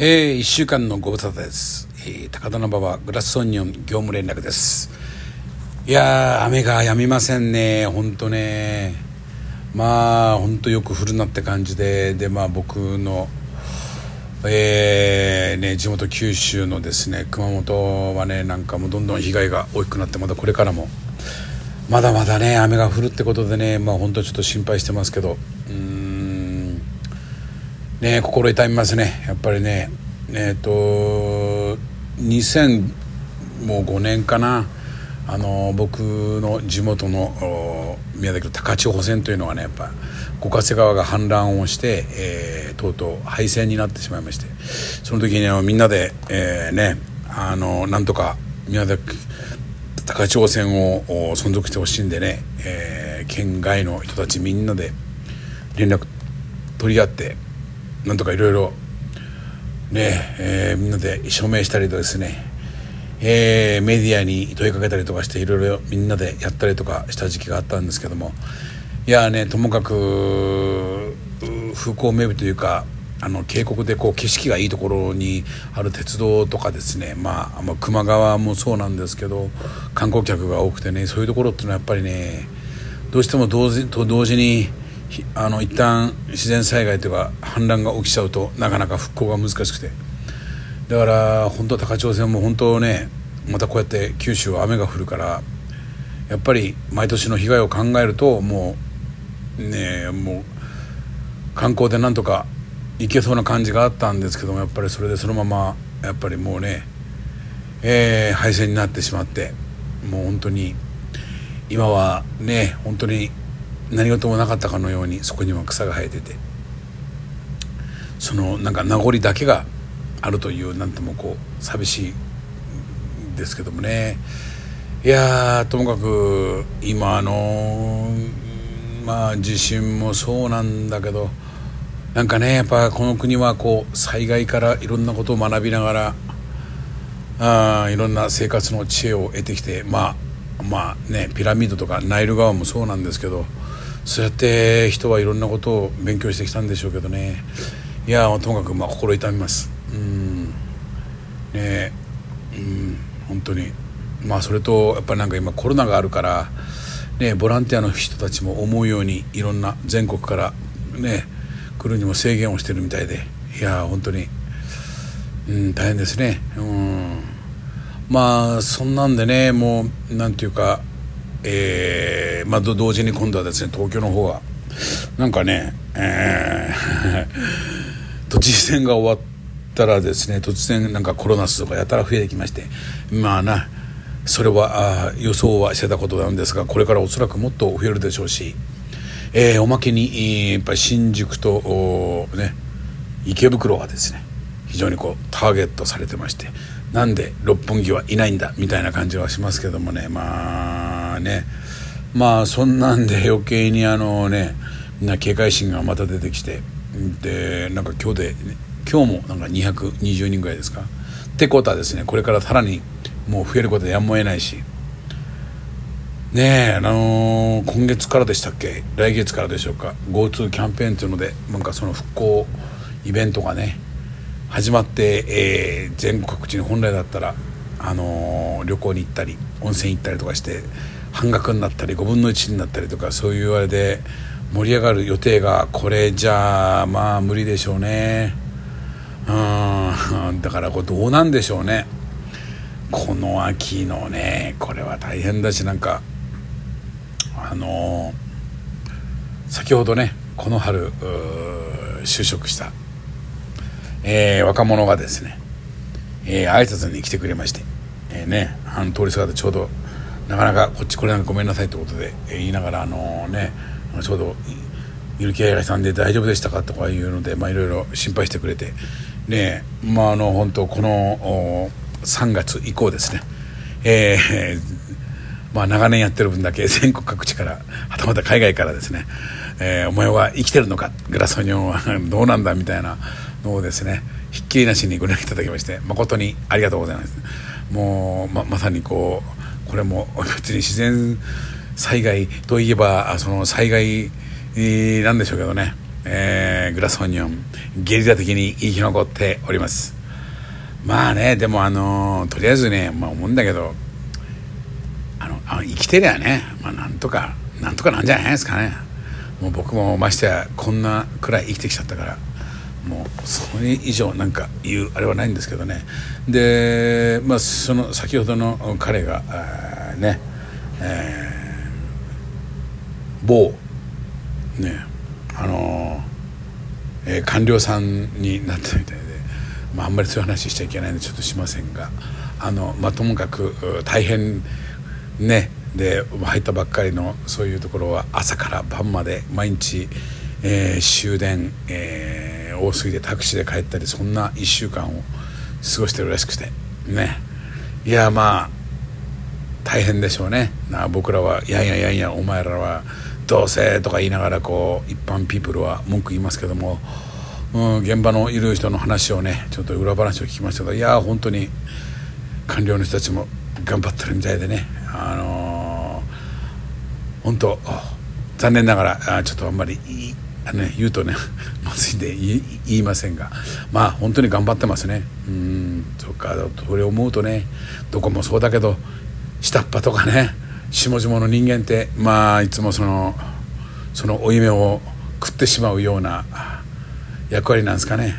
えー、1週間のご無沙汰です、えー高田馬場グラスオニオン業務連絡です。いやー雨が止みませんね。本当ね。まあ本当よく降るなって感じで。でまあ僕のえーね、地元九州のですね熊本はねなんかもうどんどん被害が大きくなってまだこれからも。まだまだね雨が降るってことでねまあ本当ちょっと心配してますけど。ね心痛みますね。やっぱりね。えっ、と2005年かな。あの僕の地元の宮崎の高千穂線というのはねやっぱ五ヶ瀬川が氾濫をして、えーとうとう廃線になってしまいまして。その時にあのみんなで、えーねあのなんとか宮崎高千穂線を存続してほしいんでね、えー県外の人たちみんなで連絡取り合ってなんとかいろいろねえーみんなで署名したりとですね、えーメディアに問いかけたりとかしていろいろみんなでやったりとかした時期があったんですけどもいやねともかく風光明媚というかあの渓谷でこう景色がいいところにある鉄道とかですね、まあ、まあ球磨川もそうなんですけど観光客が多くてねそういうところっていうのはやっぱりねどうしても同時と同時にあの一旦自然災害というか氾濫が起きちゃうとなかなか復興が難しくて。だから本当高千穂線も本当ねまたこうやって九州は雨が降るからやっぱり毎年の被害を考えるともうねもう観光でなんとか行けそうな感じがあったんですけどもやっぱりそれでそのままやっぱりもうね、えー廃線になってしまってもう本当に今はね本当に何事もなかったかのようにそこには草が生えててそのなんか名残だけがあるというなんともこう寂しいですけどもね。いやともかく今あのまあ地震もそうなんだけどなんかねやっぱこの国はこう災害からいろんなことを学びながらあいろんな生活の知恵を得てきてまあまあねピラミッドとかナイル川もそうなんですけどそうやって人はいろんなことを勉強してきたんでしょうけどね。いやともかくまあ心痛みます。うん。ねうん本当に。まあそれとやっぱりなんか今コロナがあるからねボランティアの人たちも思うようにいろんな全国からね来るにも制限をしてるみたいで。いや本当に。うん大変ですね。うん。まあそんなんでねもうなんていうかえーまあ同時に今度はですね東京の方はなんかねえー 都知事選が終わったらですね突然なんかコロナ数がやたら増えてきましてまあなそれはあ予想はしてたことなんですがこれからおそらくもっと増えるでしょうし、えーおまけにやっぱり新宿とね池袋はですね非常にこうターゲットされてましてなんで六本木はいないんだみたいな感じはしますけどもね。まあね。まあそんなんで余計にあのねみんな警戒心がまた出てきて。でなんか今日で、ね、今日もなんか220人ぐらいですか。ってことはですねこれからさらにもう増えることでやむを得ないし。ねえあのー今月からでしたっけ？来月からでしょうか。GoTo キャンペーンというのでなんかその復興イベントがね始まって、えー全国各地に本来だったら、あのー旅行に行ったり温泉行ったりとかして半額になったり5分の1になったりとかそういうあれで盛り上がる予定がこれじゃあまあ無理でしょうね。うん。だからこれどうなんでしょうね。この秋のねこれは大変だしなんかあのー先ほどねこの春就職した、えー若者がですね、えー挨拶に来てくれまして、えーねあの通りすがってちょうどなかなかこっち来れなくごめんなさいってことで、えー言いながらあのねちょうどゆるキャラさんで大丈夫でしたかとかいうのでまあいろいろ心配してくれてねまああの本当この3月以降ですねえー まあ長年やってる分だけ 全国各地からはたまた海外からですね、えーお前は生きてるのかグラソニョンは どうなんだみたいなをですね。ひっきりなしにご連絡いただきまして誠にありがとうございます。もうままさにこうこれも別に自然災害といえばその災害なんでしょうけどね。えー、グラスオニオンゲリラ的に生き残っております。まあねでもあの、とりあえずね、まあ、思うんだけどあのあ生きてりゃね、まあ、なんとかなんとかなんじゃないですかね。もう僕もましてやこんなくらい生きてきちゃったから。もうそれ以上なんか言うあれはないんですけどね。でまあその先ほどの彼がね、えー、某ねあのえー、官僚さんになったみたいで、まあ、あんまりそういう話しちゃいけないのでちょっとしませんがあの、まあ、ともかく大変ねで入ったばっかりのそういうところは朝から晩まで毎日、えー、終電、えー、大杉でタクシーで帰ったりそんな1週間を過ごしてるらしくてね。いやまあ大変でしょうね。な僕らは「やんややんやお前らはどうせ」とか言いながらこう一般ピープルは文句言いますけども、うん、現場のいる人の話をねちょっと裏話を聞きましたがいや本当に官僚の人たちも頑張ってるみたいでねあのー、本当残念ながらちょっとあんまりあの、ね、言うとね まずいで言いませんが。まあ本当に頑張ってますね。うんそっかそれ思うとねどこもそうだけど下っ端とかね下々の人間ってまあいつもそのその負い目を食ってしまうような役割なんですかね。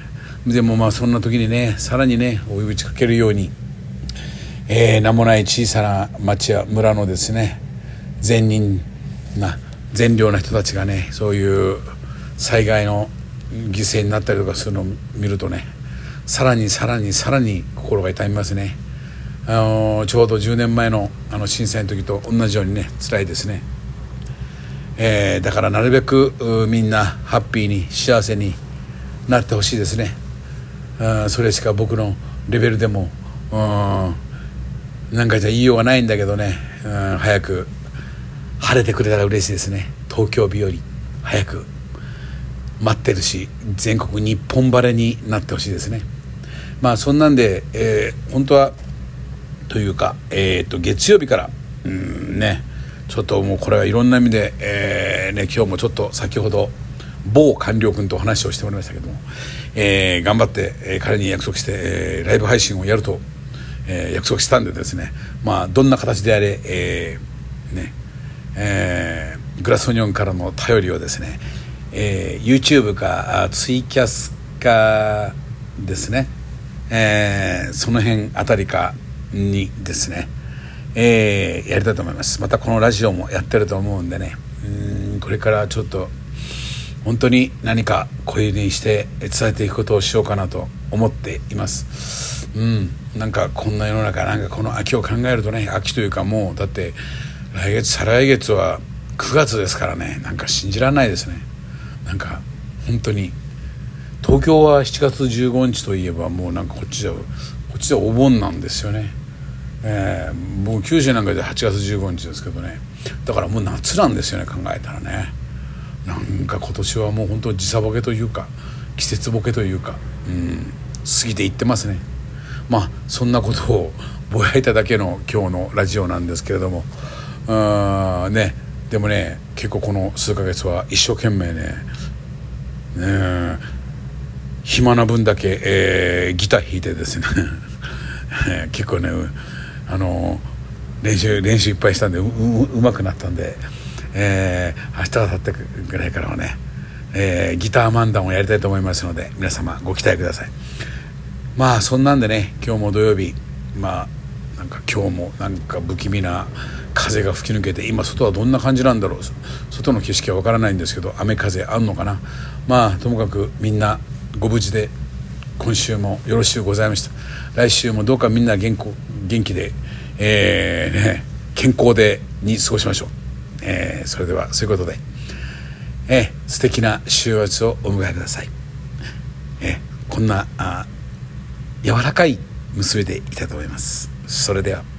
でもまあそんな時にねさらにね追い打ちかけるように、えー、名もない小さな町や村のですね善人な善良な人たちがねそういう災害の犠牲になったりとかするのを見るとねさらにさらにさらに心が痛みますね。あのちょうど10年前のあの震災の時と同じようにね辛いですね、えー、だからなるべくみんなハッピーに幸せになってほしいですね。あそれしか僕のレベルでもなんかじゃ言いようがないんだけどね早く晴れてくれたら嬉しいですね。東京日和早く。待ってるし全国日本晴れになってほしいですね。まあそんなんで、えー、本当はというか、えー、と月曜日からうんねちょっともうこれはいろんな意味で、えーね、今日もちょっと先ほど某官僚君と話をしておりましたけども、えー、頑張って、えー、彼に約束して、えー、ライブ配信をやると、えー、約束したんでですねまあどんな形であれ、えーねえー、グラスオニオンからの頼りをですね、えー、YouTube かツイキャスかですね、えー、その辺あたりかにですね、えー、やりたいと思います。またこのラジオもやってると思うんでね。うんこれからちょっと本当に何か声にして伝えていくことをしようかなと思っています。うんなんかこんな世の中なんかこの秋を考えるとね秋というかもうだって来月再来月は9月ですからね。なんか信じられないですね。なんか本当に東京は7月15日といえばもうなんかこっちじゃこっちじゃお盆なんですよね。えー、僕九州なんかで8月15日ですけどね。だからもう夏なんですよね考えたらね。なんか今年はもう本当時差ボケというか季節ボケというか、うん、過ぎていってますね。まあそんなことをぼやいただけの今日のラジオなんですけれども。うんね。でもね結構この数ヶ月は一生懸命ね暇な分だけ、えー、ギター弾いてですね。結構ねあの練習練習いっぱいしたんでうまくなったんで、えー、明日明後日ぐらいからはね、えー、ギター漫談をやりたいと思いますので皆様ご期待ください。まあそんなんでね今日も土曜日まあなんか今日もなんか不気味な風が吹き抜けて今外はどんな感じなんだろう。外の景色はわからないんですけど雨風あんのかな。まあともかくみんなご無事で今週もよろしゅうございました。来週もどうかみんな元元気で、えーね、健康でに過ごしましょう、えー、それではそういうことで、えー、素敵な週末をお迎えください、えー、こんなあ柔らかい娘でいきたいと思います。それでは。